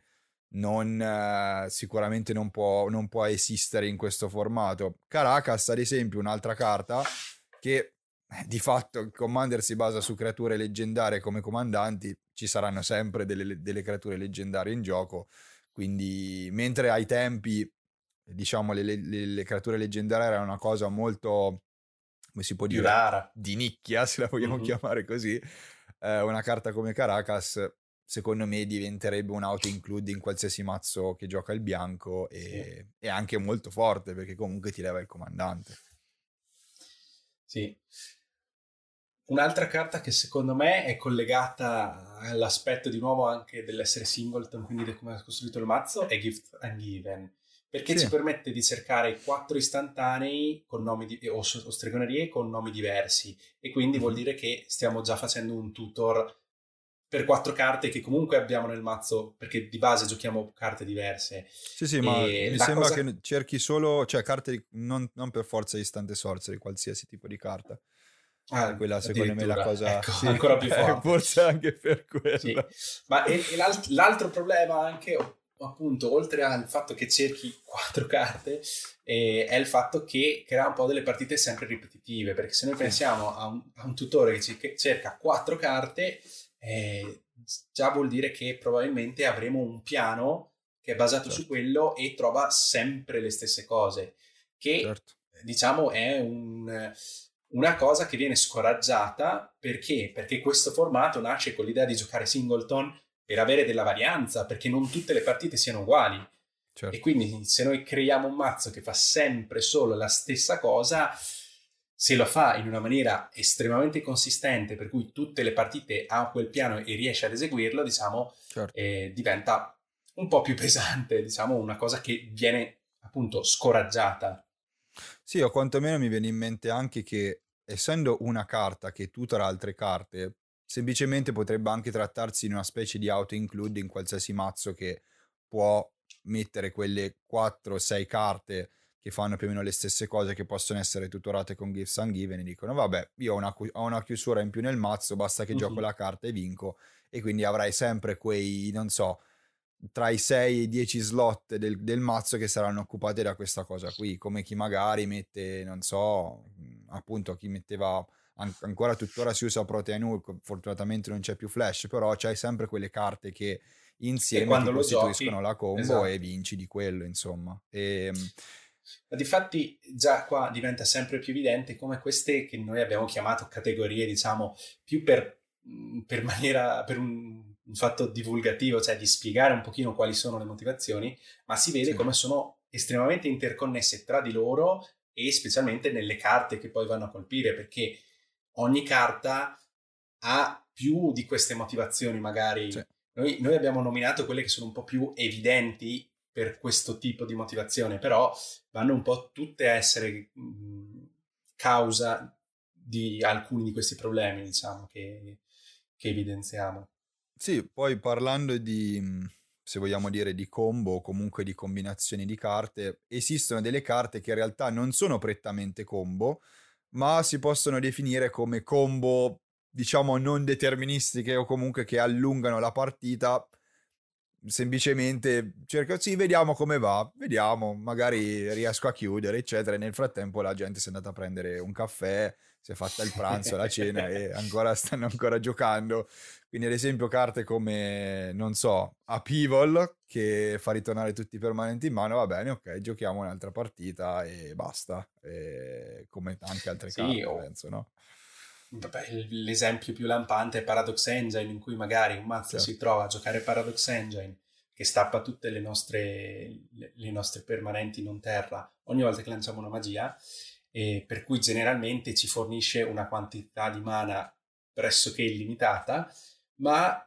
non, eh, sicuramente non può, non può esistere in questo formato. Caracas, ad esempio, un'altra carta che di fatto il commander si basa su creature leggendarie come comandanti, ci saranno sempre delle, delle creature leggendarie in gioco, quindi mentre ai tempi diciamo le, le, le creature leggendarie erano una cosa molto come si può dire, rara. di nicchia, se la vogliamo mm-hmm. chiamare così, eh, una carta come Caracas, secondo me diventerebbe un auto include in qualsiasi mazzo che gioca il bianco e, sì. e anche molto forte perché comunque ti leva il comandante. Sì. Un'altra carta che secondo me è collegata all'aspetto di nuovo anche dell'essere singleton, quindi di come è costruito il mazzo, è Gift and Given perché sì. ci permette di cercare quattro istantanei con nomi di, o, o stregonerie con nomi diversi e quindi mm-hmm. vuol dire che stiamo già facendo un tutor per quattro carte che comunque abbiamo nel mazzo perché di base giochiamo carte diverse. Sì, sì, ma mi sembra cosa... che cerchi solo, cioè carte non, non, per forza istante sorcery, qualsiasi tipo di carta. Ah, quella secondo me è la cosa ecco, sì, ancora più forte. forse anche per quello. Sì. Ma e, e l'alt- l'altro problema anche, appunto, oltre al fatto che cerchi quattro carte, eh, è il fatto che crea un po' delle partite sempre ripetitive, perché se noi pensiamo a un, a un tutore che, ci, che, cerca quattro carte, eh, già vuol dire che probabilmente avremo un piano che è basato certo. su quello e trova sempre le stesse cose, che certo. diciamo è un, una cosa che viene scoraggiata perché? Perché questo formato nasce con l'idea di giocare singleton per avere della varianza, perché non tutte le partite siano uguali. Certo. E quindi se noi creiamo un mazzo che fa sempre solo la stessa cosa, se lo fa in una maniera estremamente consistente, per cui tutte le partite ha quel piano e riesce ad eseguirlo, diciamo, certo. eh, diventa un po' più pesante, diciamo, una cosa che viene appunto scoraggiata. Sì, o quantomeno mi viene in mente anche che essendo una carta che tutora altre carte, semplicemente potrebbe anche trattarsi di una specie di auto-include in qualsiasi mazzo che può mettere quelle 4-6 carte che fanno più o meno le stesse cose che possono essere tutorate con Gifts Ungiven e dicono vabbè io ho una, ho una chiusura in più nel mazzo basta che uh-huh. gioco la carta e vinco e quindi avrai sempre quei non so tra i 6 e i 10 slot del, del mazzo che saranno occupati da questa cosa qui come chi magari mette non so appunto chi metteva an- ancora tuttora si usa Protean Hulk, fortunatamente non c'è più Flash, però c'hai sempre quelle carte che insieme ti costituiscono giochi, la combo esatto. e vinci di quello, insomma. E, ehm, ma difatti già qua diventa sempre più evidente come queste che noi abbiamo chiamato categorie, diciamo, più per, per maniera, per un, un, fatto divulgativo, cioè di spiegare un pochino quali sono le motivazioni, ma si vede sì. come sono estremamente interconnesse tra di loro e specialmente nelle carte che poi vanno a colpire, perché ogni carta ha più di queste motivazioni magari. Sì. Noi, noi, abbiamo nominato quelle che sono un po' più evidenti per questo tipo di motivazione, però vanno un po' tutte a essere mh, causa di alcuni di questi problemi, diciamo, che, che evidenziamo. Sì, poi parlando di, se vogliamo dire, di combo o comunque di combinazioni di carte, esistono delle carte che in realtà non sono prettamente combo, ma si possono definire come combo, diciamo, non deterministiche o comunque che allungano la partita semplicemente cerco, sì, vediamo come va, vediamo, magari riesco a chiudere, eccetera. E nel frattempo la gente si è andata a prendere un caffè, si è fatta il pranzo, la cena e ancora stanno ancora giocando. Quindi, ad esempio, carte come, non so, Upheaval che fa ritornare tutti i permanenti in mano, va bene, ok, giochiamo un'altra partita e basta. E come anche altre sì, carte, o... penso, no? Vabbè, l'esempio più lampante è Paradox Engine, in cui magari un mazzo certo. si trova a giocare Paradox Engine che stappa tutte le nostre, le, le nostre permanenti non terra ogni volta che lanciamo una magia, e per cui generalmente ci fornisce una quantità di mana pressoché illimitata, ma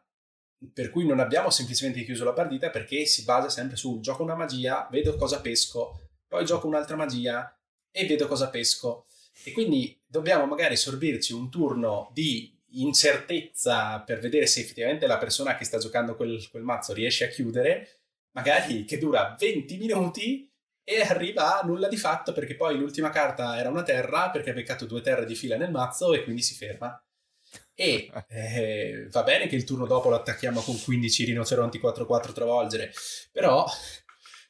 per cui non abbiamo semplicemente chiuso la partita perché si basa sempre sul gioco una magia, vedo cosa pesco, poi gioco un'altra magia e vedo cosa pesco. E quindi dobbiamo magari sorbirci un turno di incertezza per vedere se effettivamente la persona che sta giocando quel, quel mazzo riesce a chiudere, magari che dura 20 minuti e arriva a nulla di fatto perché poi l'ultima carta era una terra perché ha beccato due terre di fila nel mazzo e quindi si ferma. E eh, va bene che il turno dopo lo attacchiamo con 15 rinoceronti 4-4 travolgere, però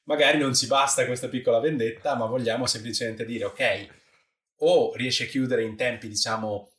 magari non ci basta questa piccola vendetta, ma vogliamo semplicemente dire ok, o riesci a chiudere in tempi diciamo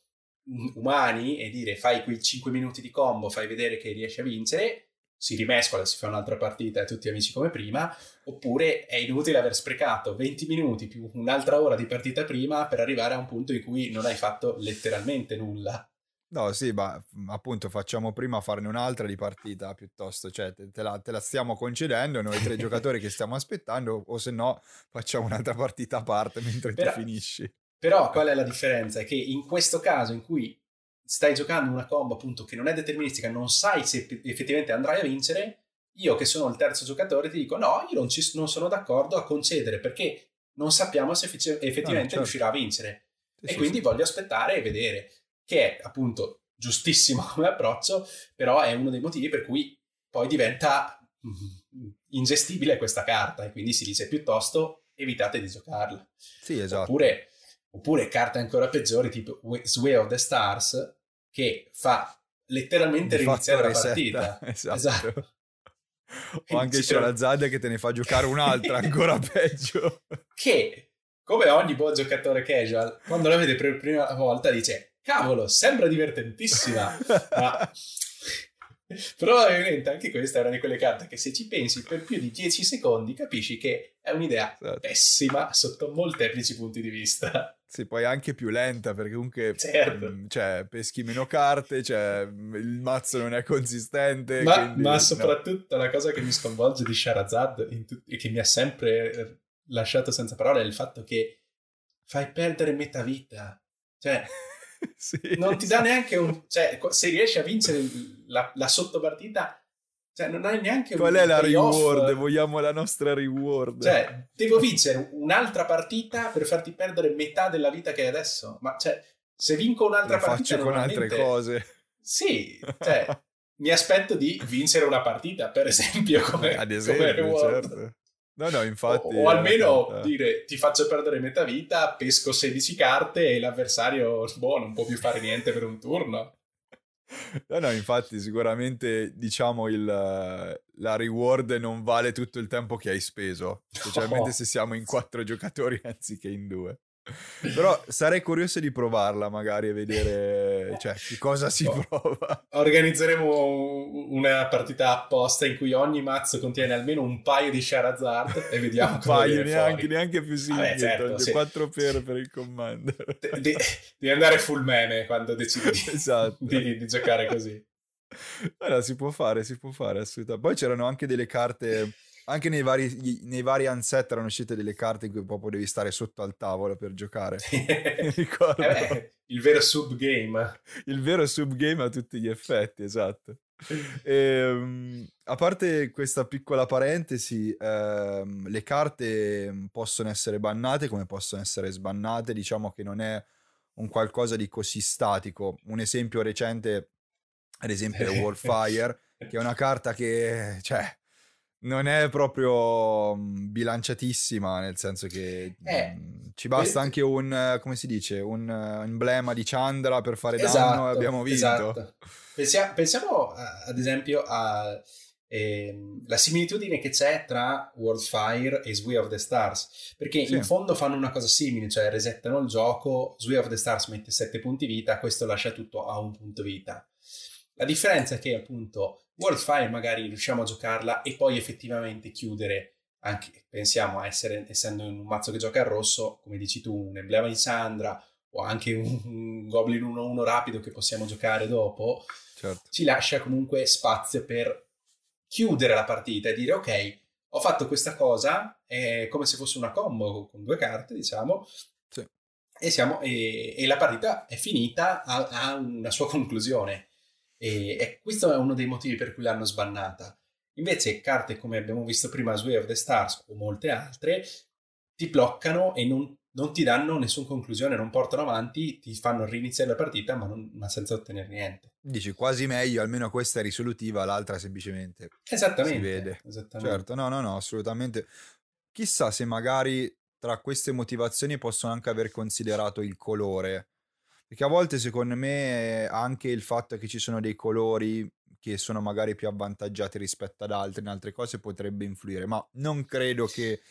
umani e dire fai quei 5 minuti di combo, fai vedere che riesci a vincere, si rimescola, si fa un'altra partita e tutti amici come prima, oppure è inutile aver sprecato 20 minuti più un'altra ora di partita prima per arrivare a un punto in cui non hai fatto letteralmente nulla. No, sì, ma appunto facciamo prima farne un'altra di partita piuttosto, cioè te, te, la, te la, stiamo concedendo noi tre giocatori che stiamo aspettando o se no facciamo un'altra partita a parte mentre Però, ti finisci. Però qual è la differenza? È che in questo caso in cui stai giocando una combo appunto che non è deterministica, non sai se effettivamente andrai a vincere, io che sono il terzo giocatore ti dico no, io non, ci, non sono d'accordo a concedere perché non sappiamo se effettivamente no, certo. riuscirà a vincere. Sì, e sì, quindi sì. voglio aspettare e vedere, che è appunto giustissimo come approccio, però è uno dei motivi per cui poi diventa mm, ingestibile questa carta e quindi si dice piuttosto evitate di giocarla. Sì, esatto. Oppure oppure carte ancora peggiori tipo Sway of the Stars che fa letteralmente riniziare la partita. Esatto. esatto. O anche Sharazad che te ne fa giocare un'altra ancora peggio. Che, come ogni buon giocatore casual, quando la vede per la prima volta dice cavolo, sembra divertentissima. Ma Probabilmente anche questa è una di quelle carte che se ci pensi per più di 10 secondi capisci che è un'idea esatto. pessima sotto molteplici punti di vista. Sì, poi anche più lenta perché comunque certo. mh, mm, cioè, peschi meno carte, cioè, il mazzo non è consistente. Ma, quindi, ma soprattutto no. la cosa che mi sconvolge di Sharazad tut- e che mi ha sempre eh, lasciato senza parole è il fatto che fai perdere metà vita. Cioè, sì, non ti dà neanche un... Cioè, se riesci a vincere la, la sottopartita cioè, non hai neanche Qual è la reward? Vogliamo la nostra reward. Cioè, devo vincere un'altra partita per farti perdere metà della vita che hai adesso. Ma, cioè, se vinco un'altra Lo partita... faccio con altre cose. Sì, cioè, mi aspetto di vincere una partita, per esempio, come, Ad esempio, come. Certo. No, no, infatti... O, o almeno dire, ti faccio perdere metà vita, pesco 16 carte e l'avversario, boh, non può più fare niente per un turno. No, no, infatti sicuramente diciamo il, la reward non vale tutto il tempo che hai speso, specialmente oh. se siamo in quattro giocatori anziché in due. Però sarei curioso di provarla magari e vedere cioè, che cosa si oh. prova. Organizzeremo una partita apposta in cui ogni mazzo contiene almeno un paio di Sharazard e vediamo un paio, neanche, neanche, più simili, certo, sì. 4 per per il commander. Devi de- andare full meme quando decidi esatto. di, di giocare così. Allora, si può fare, si può fare assolutamente. Poi c'erano anche delle carte anche nei vari, nei vari unset erano uscite delle carte in cui proprio devi stare sotto al tavolo per giocare. ricordo. Eh il vero subgame. Il vero subgame a tutti gli effetti, esatto. E, ehm, a parte questa piccola parentesi, ehm, le carte possono essere bannate come possono essere sbannate, diciamo che non è un qualcosa di così statico. Un esempio recente, ad esempio, è Warfire, che è una carta che, cioè, non è proprio mm, bilanciatissima, nel senso che eh, mh, mm, ci basta eh, anche un, come si dice, un emblema di Chandra per fare esatto, danno e abbiamo vinto. Esatto. Pensiamo, pensiamo ad esempio a eh, similitudine che c'è tra Worldfire e Sway of the Stars, perché sì. in fondo fanno una cosa simile, cioè resettano il gioco, Sway of the Stars mette 7 punti vita, questo lascia tutto a un punto vita. La differenza è che appunto Worldfire magari riusciamo a giocarla e poi effettivamente chiudere anche pensiamo a essere, essendo in un mazzo che gioca a rosso, come dici tu, un emblema di Sandra o anche un, un Goblin 1-1 rapido che possiamo giocare dopo, certo. ci lascia comunque spazio per chiudere la partita e dire ok, ho fatto questa cosa, è come se fosse una combo con due carte, diciamo, sì. e, siamo, e, e, la partita è finita, ha, ha una sua conclusione. E, e questo è uno dei motivi per cui l'hanno sbannata Invece carte come abbiamo visto prima, Sway of the Stars o molte altre, ti bloccano e non, non ti danno nessuna conclusione, non portano avanti, ti fanno riniziare la partita ma, non, ma, senza ottenere niente. Dici quasi meglio, almeno questa è risolutiva, l'altra semplicemente esattamente, si vede. Esattamente. Certo, no, no, no, assolutamente. Chissà se magari tra queste motivazioni possono anche aver considerato il colore. Perché a volte secondo me anche il fatto che ci sono dei colori che sono magari più avvantaggiati rispetto ad altri in altre cose potrebbe influire, ma non credo che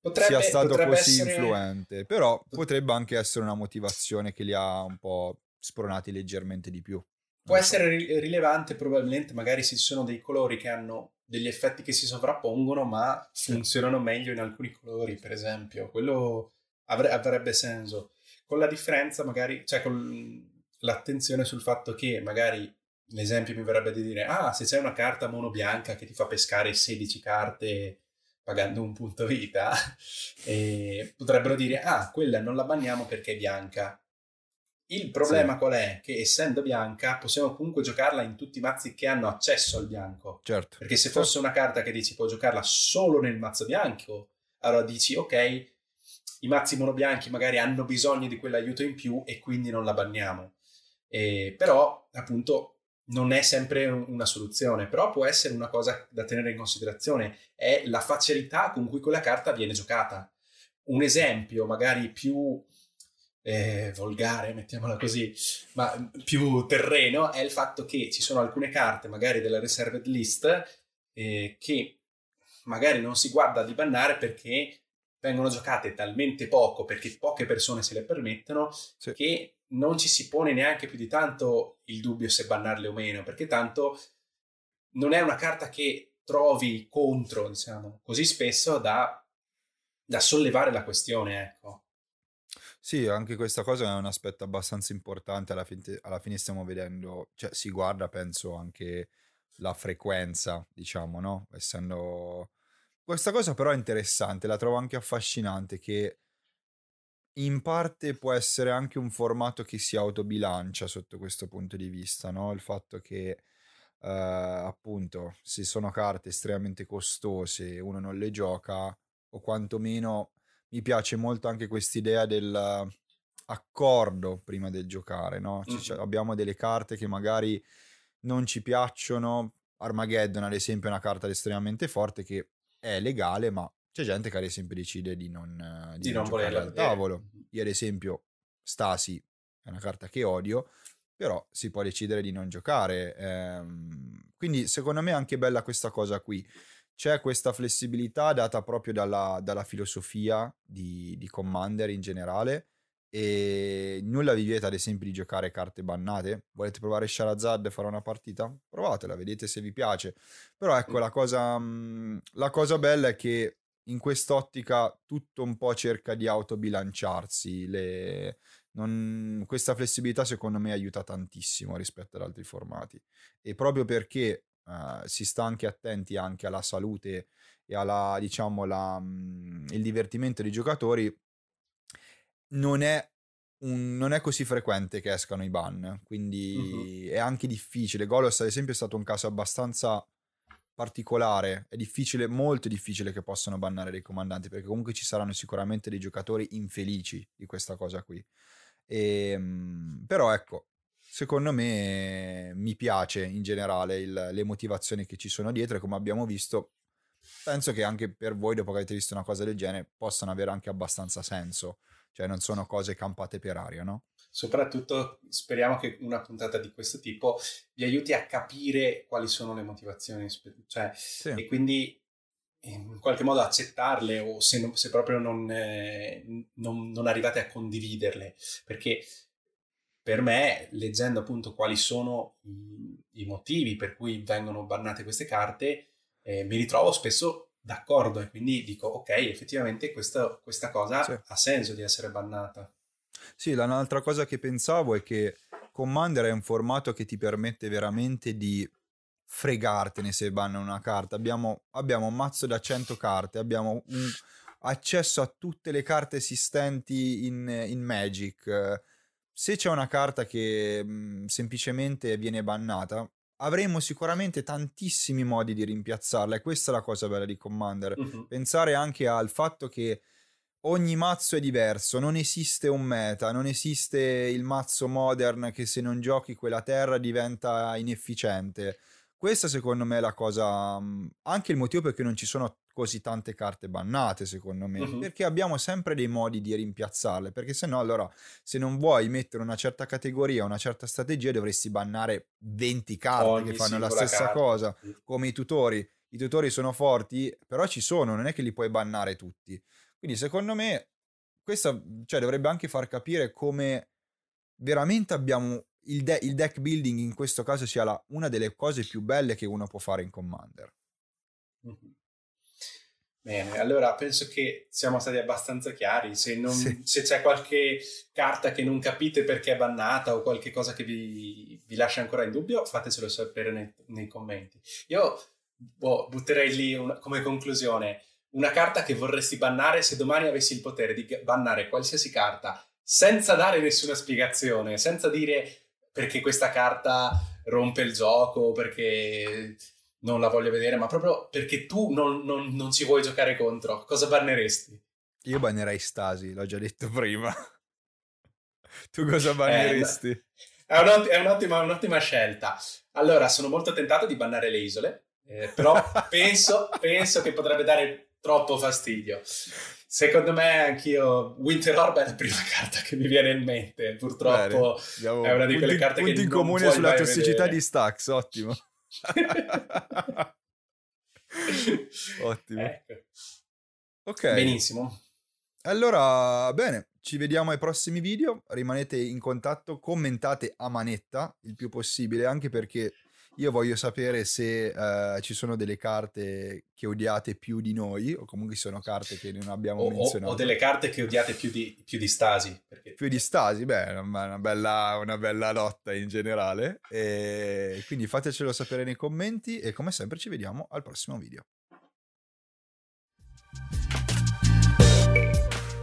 potrebbe, sia stato così essere... influente, però potrebbe anche essere una motivazione che li ha un po' spronati leggermente di più. Può so. essere rilevante probabilmente magari se ci sono dei colori che hanno degli effetti che si sovrappongono ma funzionano meglio in alcuni colori per esempio, quello avre- avrebbe senso. Con la differenza magari, cioè con l'attenzione sul fatto che magari l'esempio mi verrebbe di dire, ah, se c'è una carta mono bianca che ti fa pescare 16 carte pagando un punto vita, potrebbero dire, ah, quella non la banniamo perché è bianca. Il problema sì. qual è? Che essendo bianca possiamo comunque giocarla in tutti i mazzi che hanno accesso al bianco. Certo. Perché se fosse certo. una carta che dici può giocarla solo nel mazzo bianco, allora dici ok, i mazzi monobianchi magari hanno bisogno di quell'aiuto in più e quindi non la banniamo. Eh, però appunto non è sempre una soluzione, però può essere una cosa da tenere in considerazione, è la facilità con cui quella carta viene giocata. Un esempio magari più eh, volgare, mettiamola così, ma più terreno, è il fatto che ci sono alcune carte, magari della reserved list, eh, che magari non si guarda di bannare perché vengono giocate talmente poco, perché poche persone se le permettono, sì. che non ci si pone neanche più di tanto il dubbio se bannarle o meno, perché tanto non è una carta che trovi contro, diciamo, così spesso da, da sollevare la questione, ecco. Sì, anche questa cosa è un aspetto abbastanza importante, alla fine, alla fine stiamo vedendo, cioè si guarda penso anche la frequenza, diciamo, no? Essendo... Questa cosa però è interessante, la trovo anche affascinante che in parte può essere anche un formato che si autobilancia sotto questo punto di vista, no? Il fatto che eh, appunto se sono carte estremamente costose uno non le gioca o quantomeno mi piace molto anche quest'idea del accordo prima del giocare, no? Mm-hmm. abbiamo delle carte che magari non ci piacciono, Armageddon ad esempio è una carta estremamente forte che è legale ma c'è gente che ad esempio decide di non, di di non, non volerla al tavolo. Io ad esempio Stasi è una carta che odio, però si può decidere di non giocare. Ehm, quindi secondo me è anche bella questa cosa qui. C'è questa flessibilità data proprio dalla, dalla filosofia di, di, Commander in generale e nulla vi vieta ad esempio di giocare carte bannate. Volete provare Sharazad e fare una partita? Provatela, vedete se vi piace. Però ecco, la cosa, la cosa bella è che in quest'ottica tutto un po' cerca di autobilanciarsi. Le... Non... Questa flessibilità secondo me aiuta tantissimo rispetto ad altri formati e proprio perché uh, si sta anche attenti anche alla salute e alla, diciamo, la, um, il divertimento dei giocatori, non è, un, non è così frequente che escano i ban, quindi uh-huh. è anche difficile. Golos ad esempio è stato un caso abbastanza particolare, è difficile, molto difficile che possano bannare dei comandanti, perché comunque ci saranno sicuramente dei giocatori infelici di questa cosa qui. E, ehm, però ecco, secondo me mi piace in generale il, le motivazioni che ci sono dietro e come abbiamo visto, penso che anche per voi, dopo che avete visto una cosa del genere, possano avere anche abbastanza senso. Cioè non sono cose campate per aria, no? soprattutto speriamo che una puntata di questo tipo vi aiuti a capire quali sono le motivazioni, cioè, sì. e quindi in qualche modo accettarle o se, non, se proprio non, eh, non, non, arrivate a condividerle, perché per me, leggendo appunto quali sono i, i motivi per cui vengono bannate queste carte, eh, mi ritrovo spesso d'accordo e quindi dico ok, effettivamente questa, questa cosa sì. ha senso di essere bannata. Sì, un'altra cosa che pensavo è che Commander è un formato che ti permette veramente di fregartene se banna una carta. Abbiamo, abbiamo un mazzo da 100 carte, abbiamo accesso a tutte le carte esistenti in, in Magic. Se c'è una carta che mh, mhmm, semplicemente viene bannata, avremo sicuramente tantissimi modi di rimpiazzarla e questa è la cosa bella di Commander. Uh-huh. Pensare anche al fatto che ogni mazzo è diverso, non esiste un meta, non esiste il mazzo modern che se non giochi quella terra diventa inefficiente. Questa secondo me è la cosa, mhmm, anche il motivo perché non ci sono così tante carte bannate secondo me, uh-huh. perché abbiamo sempre dei modi di rimpiazzarle, perché se no allora se non vuoi mettere una certa categoria, una certa strategia dovresti bannare 20 carte Ogni che fanno la stessa carta. cosa, come i tutori. I tutori sono forti, però ci sono, non è che li puoi bannare tutti. Quindi secondo me questo cioè, dovrebbe anche far capire come veramente abbiamo il, de- il deck building in questo caso sia la, una delle cose più belle che uno può fare in Commander. Bene, allora penso che siamo stati abbastanza chiari. Se, non, sì. se, c'è qualche carta che non capite perché è bannata o qualche cosa che vi, vi lascia ancora in dubbio, fatecelo sapere nei, nei commenti. Io boh, butterei lì una, come conclusione una carta che vorresti bannare se domani avessi il potere di bannare qualsiasi carta senza dare nessuna spiegazione, senza dire perché questa carta rompe il gioco, perché non la voglio vedere, ma proprio perché tu non, non, non ci vuoi giocare contro. Cosa banneresti? Io bannerei Stasi, l'ho già detto prima. tu cosa banneresti? Eh, è, un'ott- è un'ottima, un'ottima, scelta. Allora, sono molto tentato di bannare le isole, eh, però penso, penso che potrebbe dare troppo fastidio. Secondo me anch'io Winter Orb è la prima carta che mi viene in mente, purtroppo Bene, è una di quelle carte punti che in comune sulla tossicità vedere. di Stax, ottimo. ottimo. Ecco. Ok. Benissimo. Allora, bene, ci vediamo ai prossimi video, rimanete in contatto, commentate a manetta il più possibile, anche perché io voglio sapere se uh, ci sono delle carte che odiate più di noi, o comunque sono carte che non abbiamo o, menzionato. O, delle carte che odiate più di, più di Stasi. Perché... Più di Stasi, beh, è una bella, una bella lotta in generale. E quindi fatecelo sapere nei commenti e come sempre ci vediamo al prossimo video.